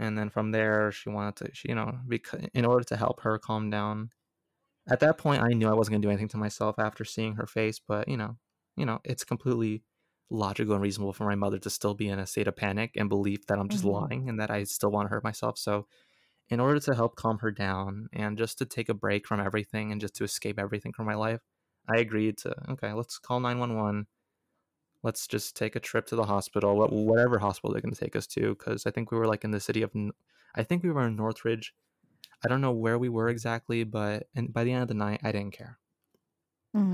And then from there, she wanted to, she, you know, because in order to help her calm down, at that point, I knew I wasn't gonna do anything to myself after seeing her face. But you know, you know, it's completely logical and reasonable for my mother to still be in a state of panic and belief that I'm just Mhm. lying and that I still want to hurt myself. So, in order to help calm her down and just to take a break from everything and just to escape everything from my life, I agreed to okay, let's call nine one one. Let's just take a trip to the hospital, whatever hospital they're going to take us to, because I think we were like in the city of, I think we were in Northridge. I don't know where we were exactly, but and by the end of the night, I didn't care.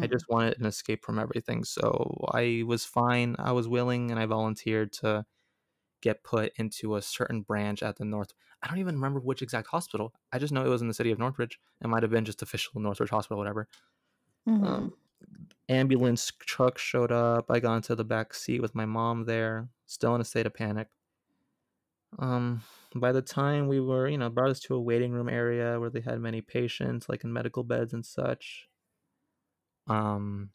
I Mhm. just wanted an escape from everything. So I was fine. I was willing and I volunteered to get put into a certain branch at the North. I don't even remember which exact hospital. I just know it was in the city of Northridge. It might have been just official Northridge Hospital, whatever. Mhm. Um, ambulance truck showed up. I got into the back seat with my mom there, still in a state of panic. Um, by the time we were, you know, brought us to a waiting room area where they had many patients, like in medical beds and such. Um,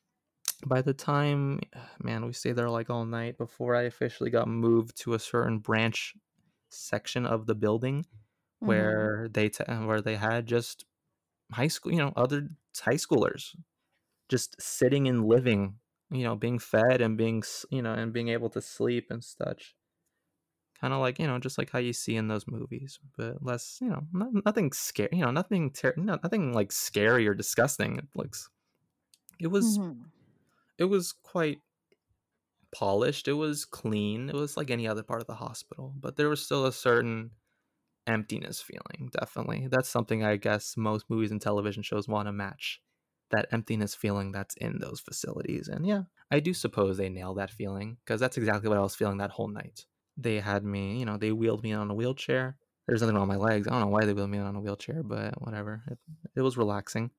by the time, man, we stayed there like all night before I officially got moved to a certain branch section of the building Mhm. where they t- where they had just high school, you know, other high schoolers just sitting and living, you know, being fed and being, you know, and being able to sleep and such. Kind of like, you know, just like how you see in those movies, but less, you know, not, nothing scary, you know, nothing, ter- no, nothing like scary or disgusting. It looks, it was, Mhm. it was quite polished. It was clean. It was like any other part of the hospital, but there was still a certain emptiness feeling. Definitely, that's something I guess most movies and television shows want to match. That emptiness feeling that's in those facilities, and yeah, I do suppose they nail that feeling because that's exactly what I was feeling that whole night. They had me, you know, they wheeled me on a wheelchair. There's nothing wrong with my legs. I don't know why they wheeled me on a wheelchair, but whatever. It, it was relaxing.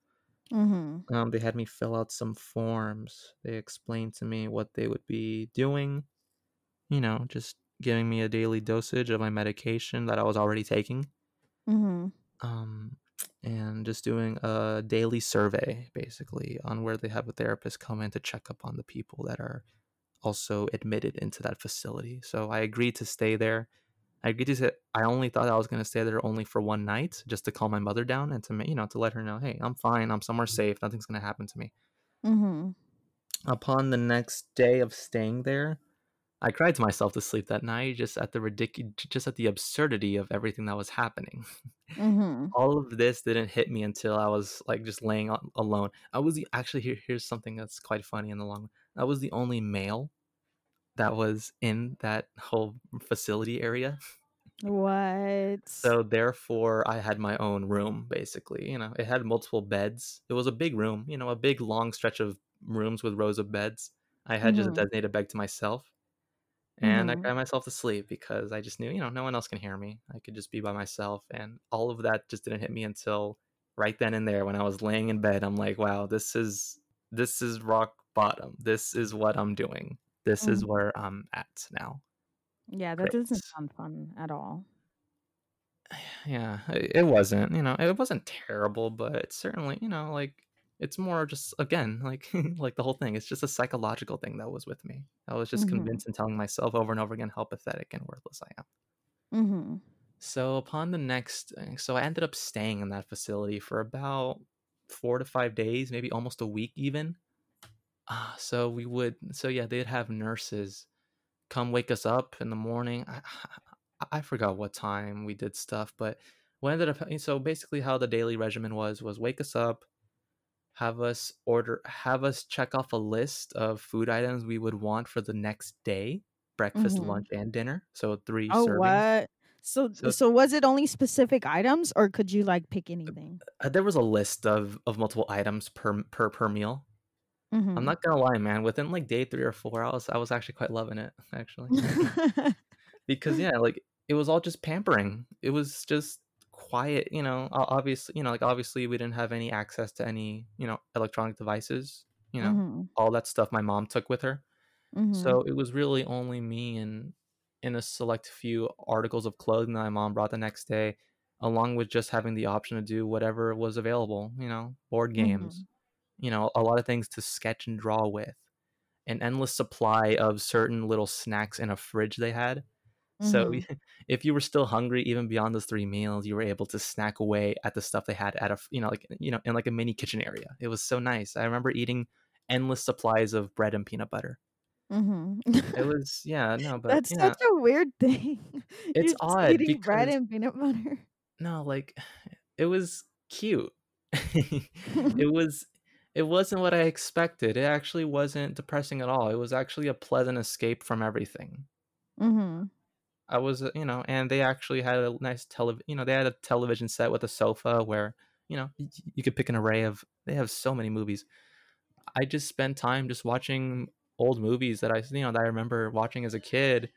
Mhm. Um, they had me fill out some forms. They explained to me what they would be doing. You know, just giving me a daily dosage of my medication that I was already taking. Mhm. Um, and just doing a daily survey, basically, on where they have a therapist come in to check up on the people that are also admitted into that facility. So I agreed to stay there. I agreed to say I only thought I was going to stay there only for one night, just to calm my mother down and to you know to let her know, hey, I'm fine. I'm somewhere safe. Nothing's going to happen to me. Mm-hmm. Upon the next day of staying there, I cried to myself to sleep that night, just at the ridiculous, just at the absurdity of everything that was happening. Mhm. All of this didn't hit me until I was like just laying on, alone. I was the, actually here. Here's something that's quite funny in the long. run. I was the only male that was in that whole facility area. What? So therefore, I had my own room. Basically, you know, it had multiple beds. It was a big room. You know, a big long stretch of rooms with rows of beds. I had just a Mhm. designated bed to myself, and I Mhm. cried myself to sleep because I just knew, you know, no one else can hear me. I could just be by myself, and all of that just didn't hit me until right then and there when I was laying in bed. I'm like, wow, this is this is rock bottom. This is what I'm doing. This is Mhm. where I'm at now. Yeah, that doesn't sound fun at all. yeah it wasn't you know it wasn't terrible but certainly you know like it's more just again like like the whole thing it's just a psychological thing that was with me i was just Mhm. convinced and telling myself over and over again how pathetic and worthless i am Mhm. so upon the next uh, so i ended up staying in that facility for about four to five days maybe almost a week even Ah, so we would so yeah they'd have nurses come wake us up in the morning. I, I I forgot what time we did stuff, but we ended up so basically how the daily regimen was was wake us up, have us order, have us check off a list of food items we would want for the next day, breakfast, Mhm. lunch, and dinner. So three Oh, servings. what? So So so was it only specific items or could you like pick anything? uh, there was a list of of multiple items per per per meal. I'm Mhm. not gonna lie, man. Within like day three or four, I was I was actually quite loving it, actually. because yeah like it was all just pampering it was just quiet you know obviously you know like obviously we didn't have any access to any you know electronic devices you know Mhm. all that stuff my mom took with her Mhm. so it was really only me and in a select few articles of clothing that my mom brought the next day along with just having the option to do whatever was available you know board games Mhm. you know a lot of things to sketch and draw with an endless supply of certain little snacks in a fridge they had so Mhm. if you were still hungry, even beyond those three meals, you were able to snack away at the stuff they had at a, you know, like you know, in like a mini kitchen area. It was so nice. I remember eating endless supplies of bread and peanut butter. Mm-hmm. It was, yeah, no, but That's yeah, such a weird thing. it's You're odd eating bread and peanut butter. no, like it was cute. it was, it wasn't what I expected. It actually wasn't depressing at all. It was actually a pleasant escape from everything. Mhm. I was, uh, you know, and they actually had a nice television. You know, they had a television set with a sofa where you know you could pick an array of. They have so many movies. I just spent time just watching old movies that I, you know, that I remember watching as a kid.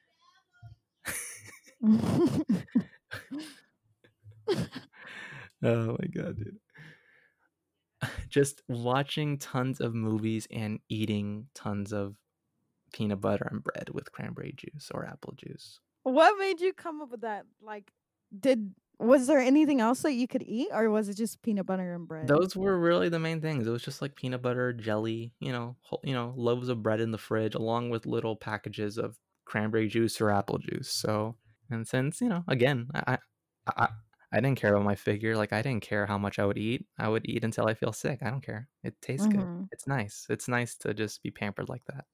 Oh my god, dude! Just watching tons of movies and eating tons of peanut butter and bread with cranberry juice or apple juice. What made you come up with that? Like, did was there anything else that you could eat, or was it just peanut butter and bread? Those were really the main things. It was just like peanut butter, jelly, you know, whole, you know, loaves of bread in the fridge, along with little packages of cranberry juice or apple juice. So And since you know, again, I, I I didn't care about my figure. Like I didn't care how much I would eat. I would eat until I feel sick. I don't care. It tastes good. hmm It's nice. It's nice to just be pampered like that.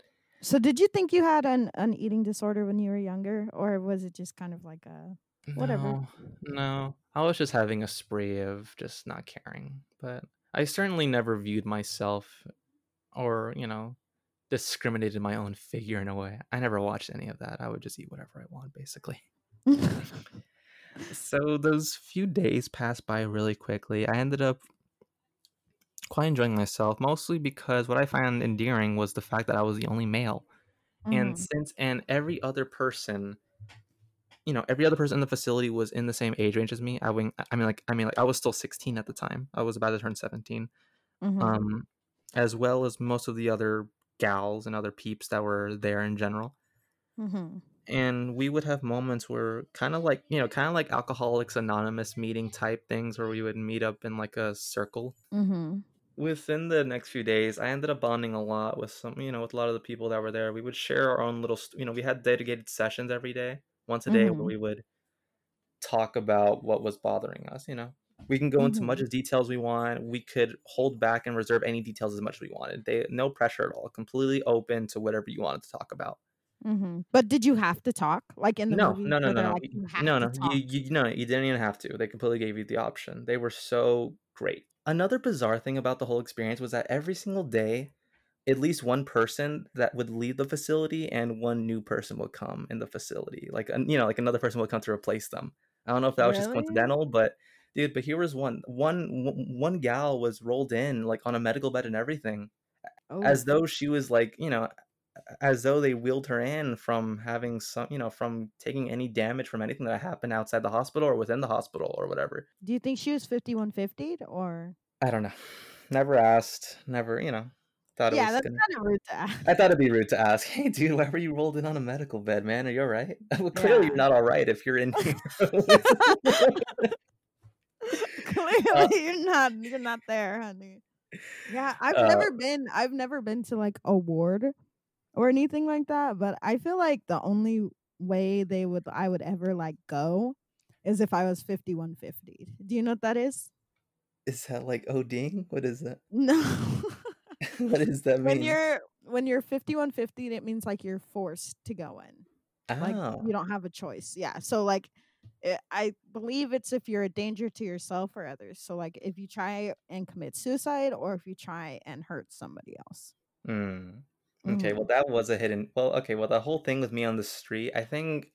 So did you think you had an an eating disorder when you were younger, or was it just kind of like a whatever? No, no. I was just having a spree of just not caring. But I certainly never viewed myself or, you know, discriminated my own figure in a way. I never watched any of that. I would just eat whatever I want, basically. So those few days passed by really quickly. I ended up quite enjoying myself, mostly because what I found endearing was the fact that I was the only male. And hmm since and every other person, you know, every other person in the facility was in the same age range as me. I wing I mean like I mean like I was still 16 at the time. I was about to turn 17. hmm Um as well as most of the other gals and other peeps that were there in general. hmm and we would have moments where kind of like you know kind of like alcoholics anonymous meeting type things where we would meet up in like a circle hmm within the next few days i ended up bonding a lot with some you know with a lot of the people that were there we would share our own little you know we had dedicated sessions every day once a day where hmm we would talk about what was bothering us you know we can go into much as details we want we could hold back and reserve any details as much as we wanted they no pressure at all completely open to whatever you wanted to talk about hmm But did you have to talk? Like in the No, movies no, no, no, no, like, you no, no. You, you, no, you didn't even have to. They completely gave you the option. They were so great. Another bizarre thing about the whole experience was that every single day, at least one person that would leave the facility and one new person would come in the facility. Like, you know, like another person would come to replace them. I don't know if that was just coincidental, but dude, but here was one, one, one gal was rolled in like on a medical bed and everything, oh as Oh. though she was like, you know, as though they wheeled her in from having some, you know, from taking any damage from anything that happened outside the hospital or within the hospital or whatever. Do you think she was 5150 or? I don't know. Never asked. Never, you know, thought it Yeah, was that's gonna. kind of rude to ask. I thought it'd be rude to ask, "Hey, dude, why were you rolled in on a medical bed, man? Are you all right?" Well, clearly Yeah. you're not all right if you're in here. Clearly, uh, you're not. You're not there, honey. Yeah, I've uh, never been. I've never been to like a ward or anything like that. But I feel like the only way they would I would ever like go is if I was 5150. Do you know what that is? is that like ODing? What is that? No. What does that mean? when you're when you're 5150, it means like you're forced to go in. Like Oh, you don't have a choice. Yeah. So like it, I believe it's if you're a danger to yourself or others. So like if you try and commit suicide or if you try and hurt somebody else. hmm. Okay, hmm well, that was a hidden. Well, okay, well, the whole thing with me on the street, I think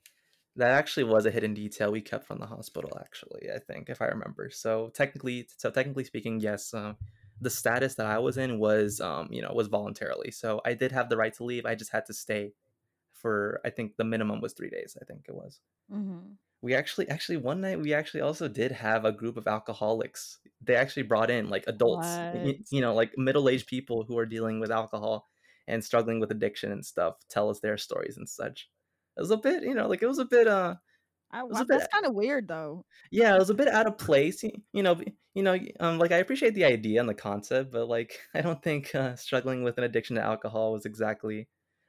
that actually was a hidden detail we kept from the hospital. Actually, I think if I remember. So technically, so technically speaking, yes, uh, the status that I was in was, um, you know, was voluntarily. So I did have the right to leave. I just had to stay for. I think the minimum was three days. I think it was. hmm We actually, actually, one night we actually also did have a group of alcoholics. They actually brought in like adults, What? you know, like middle-aged people who are dealing with alcohol and struggling with addiction and stuff. Tell us their stories and such. It was a bit, you know, like it was a bit, uh, I, was wa- a bit, that's kind of weird though. yeah, it was a bit out of place. You know, you know, um, like I appreciate the idea and the concept, but like I don't think uh, struggling with an addiction to alcohol was exactly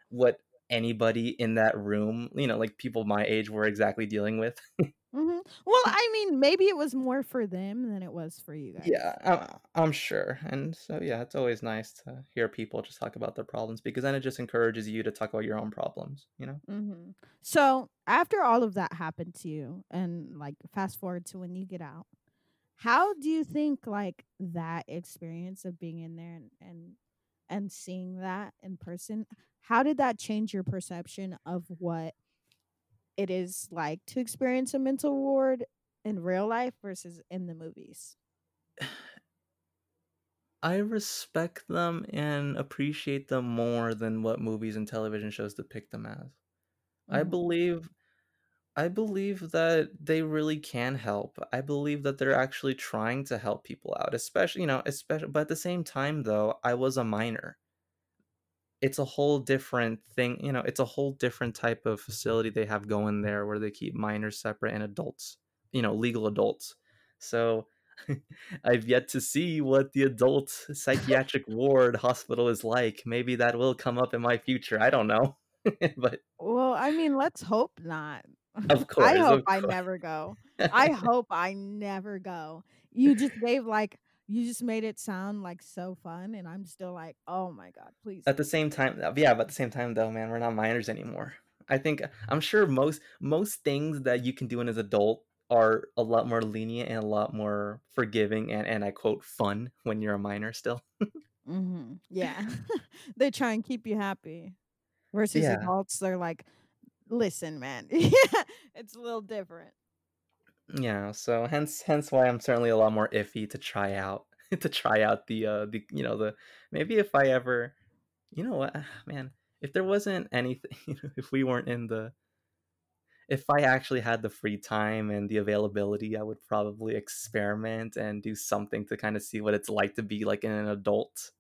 what anybody in that room, you know, like people my age were exactly dealing with. hmm Well, I mean, maybe it was more for them than it was for you guys. Yeah, I, I'm sure. And so, yeah, it's always nice to hear people just talk about their problems because then it just encourages you to talk about your own problems, you know? hmm So after all of that happened to you, and like fast forward to when you get out, how do you think like that experience of being in there and and, and seeing that in person, how did that change your perception of what it is like to experience a mental ward in real life versus in the movies? I respect them and appreciate them more than what movies and television shows depict them as. I hmm believe I believe that they really can help. I believe that they're actually trying to help people out, especially, you know, especially but at the same time though, I was a minor. It's a whole different thing, you know, it's a whole different type of mm-hmm. facility they have going there where they keep minors separate and adults, you know, legal adults. So I've yet to see what the adult psychiatric ward hospital is like. Maybe that will come up in my future. I don't know. but Well, I mean, let's hope not. Of course. I hope I never go. I hope I never go. You just gave like you just made it sound like so fun, and I'm still like, oh my god, please At the same time, yeah, but at the same time though, man, we're not minors anymore. I think I'm sure most most things that you can do as an adult are a lot more lenient and a lot more forgiving and and I quote fun when you're a minor still. hmm Yeah, they try and keep you happy. Versus Yeah. adults, they're like, listen, man, yeah, it's a little different. Yeah, so hence hence why I'm certainly a lot more iffy to try out to try out the uh the you know the maybe if I ever you know what man if there wasn't anything if we weren't in the if I actually had the free time and the availability I would probably experiment and do something to kind of see what it's like to be like in an adult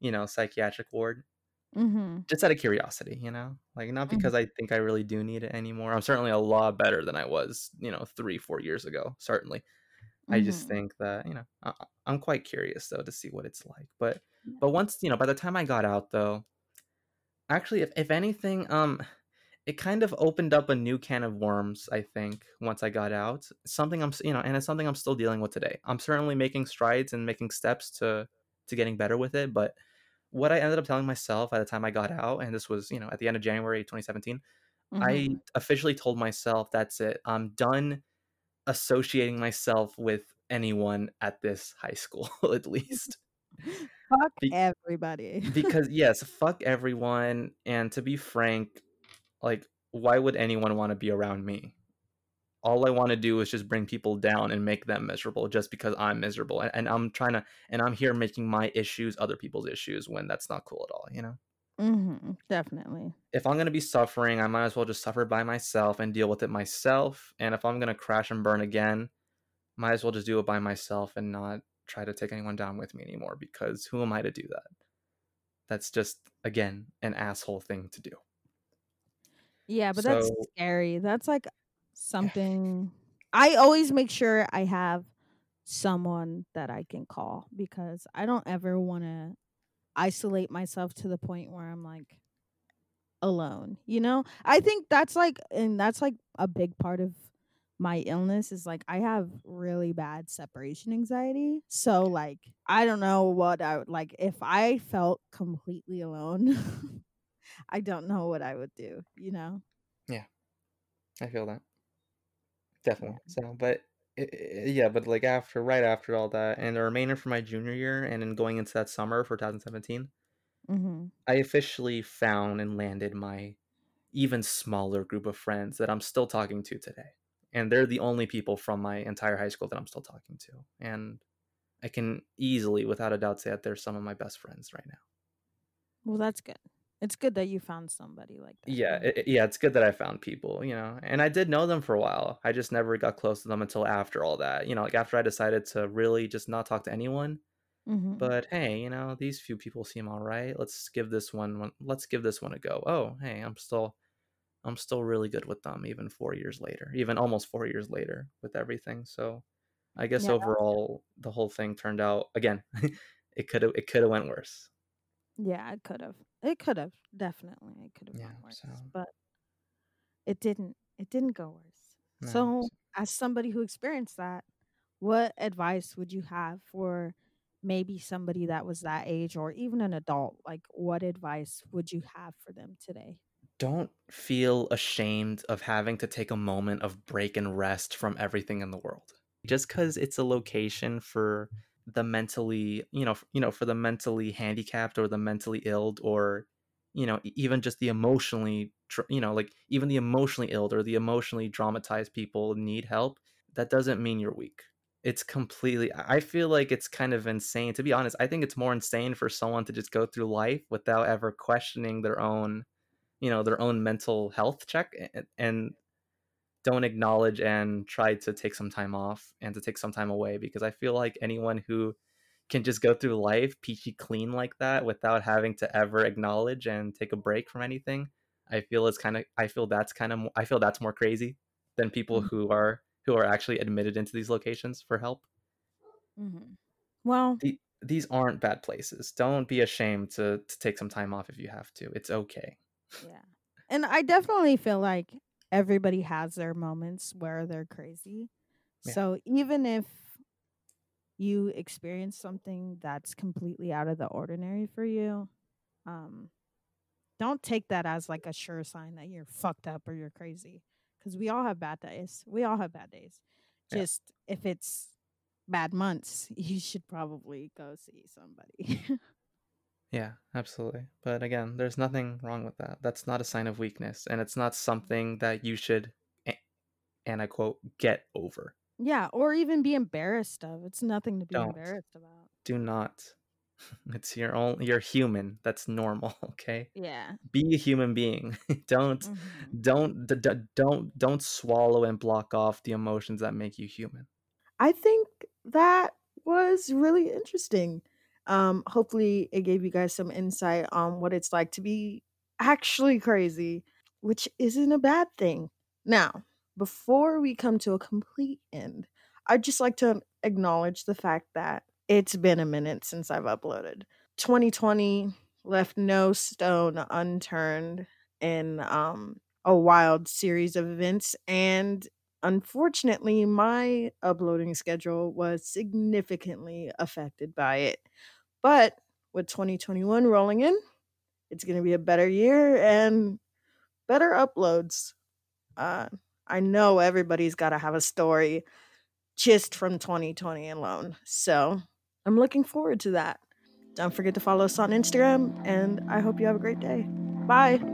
you know psychiatric ward hmm just out of curiosity you know like not hmm because I think I really do need it anymore I'm certainly a lot better than I was you know 3 4 years ago certainly I just hmm think that, you know, I, I'm quite curious though to see what it's like. But but once, you know, by the time I got out though, actually if if anything, um it kind of opened up a new can of worms, I think, once I got out. Something I'm, you know, and it's something I'm still dealing with today. I'm certainly making strides and making steps to to getting better with it, but what I ended up telling myself at the time I got out, and this was, you know, at the end of January 2017, I hmm officially told myself that's it. I'm done associating myself with anyone at this high school at least Fuck Be- everybody. because yes fuck everyone and to be frank like why would anyone want to be around me all i want to do is just bring people down and make them miserable just because i'm miserable and, and i'm trying to and i'm here making my issues other people's issues when that's not cool at all you know hmm Definitely. if i'm going to be suffering i might as well just suffer by myself and deal with it myself and if i'm going to crash and burn again might as well just do it by myself and not try to take anyone down with me anymore because who am I to do that? That's just again an asshole thing to do. Yeah, but that's scary. That's like something I always make sure I have someone that I can call because I don't ever want to isolate myself to the point where I'm like alone. You know? I think that's like and that's like a big part of my illness is like I have really bad separation anxiety. So like I don't know what I would like if I felt completely alone. I don't know what I would do, you know? yeah, I feel that. Definitely. So, but i- i- yeah, but like after right after all that, and the remainder for my junior year, and then going into that summer for 2017, Mhm. I officially found and landed my even smaller group of friends that I'm still talking to today. And they're the only people from my entire high school that I'm still talking to. And I can easily, without a doubt, say that they're some of my best friends right now. Well, that's good. It's good that you found somebody like that. Yeah, Yeah. it, yeah, it's good that I found people, you know, and I did know them for a while. I just never got close to them until after all that, you know, like after I decided to really just not talk to anyone. Mhm. But hey, you know, these few people seem all right. Let's give this one, one let's give this one a go. Oh, hey, I'm still I'm still really good with them even 4 years later, even almost 4 years later with everything. So, I guess Yeah. overall the whole thing turned out again, it could have it could have went worse. Yeah, it could have. It could have. Definitely. It could have Yeah, gone worse. so But it didn't. It didn't go worse. no. So, as somebody who experienced that, what advice would you have for maybe somebody that was that age or even an adult? Like what advice would you have for them today? don't feel ashamed of having to take a moment of break and rest from everything in the world just because it's a location for the mentally you know you know for the mentally handicapped or the mentally ill or you know even just the emotionally you know like even the emotionally ill or the emotionally traumatized people need help that doesn't mean you're weak. It's completely i feel like it's kind of insane to be honest i think it's more insane for someone to just go through life without ever questioning their own you know their own mental health check and don't acknowledge and try to take some time off and to take some time away because i feel like anyone who can just go through life peachy clean like that without having to ever acknowledge and take a break from anything i feel it's kind of i feel that's kind of i feel that's more crazy than people Mhm. who are who are actually admitted into these locations for help Mm-hmm. Well, the, these aren't bad places don't be ashamed to to take some time off if you have to it's okay yeah. And I definitely feel like everybody has their moments where they're crazy. Yeah. So even if you experience something that's completely out of the ordinary for you, um, don't take that as like a sure sign that you're fucked up or you're crazy. Because we all have bad days. We all have bad days. Yeah. Just if it's bad months, you should probably go see somebody. Yeah, absolutely. But again, there's nothing wrong with that. That's not a sign of weakness, and it's not something that you should, and I quote, get over. yeah, or even be embarrassed of. It's nothing to be Don't. embarrassed about. Do not. It's your own. You're human. That's normal. Okay. Yeah. Be a human being. don't, Mhm. don't, d- d- don't, don't swallow and block off the emotions that make you human. I think that was really interesting. Um, hopefully, it gave you guys some insight on what it's like to be actually crazy, which isn't a bad thing. Now, before we come to a complete end, I'd just like to acknowledge the fact that it's been a minute since I've uploaded. 2020 left no stone unturned in um, a wild series of events, and unfortunately, my uploading schedule was significantly affected by it. But with 2021 rolling in, it's going to be a better year and better uploads. Uh, I know everybody's got to have a story just from 2020 alone. So I'm looking forward to that. Don't forget to follow us on Instagram, and I hope you have a great day. Bye.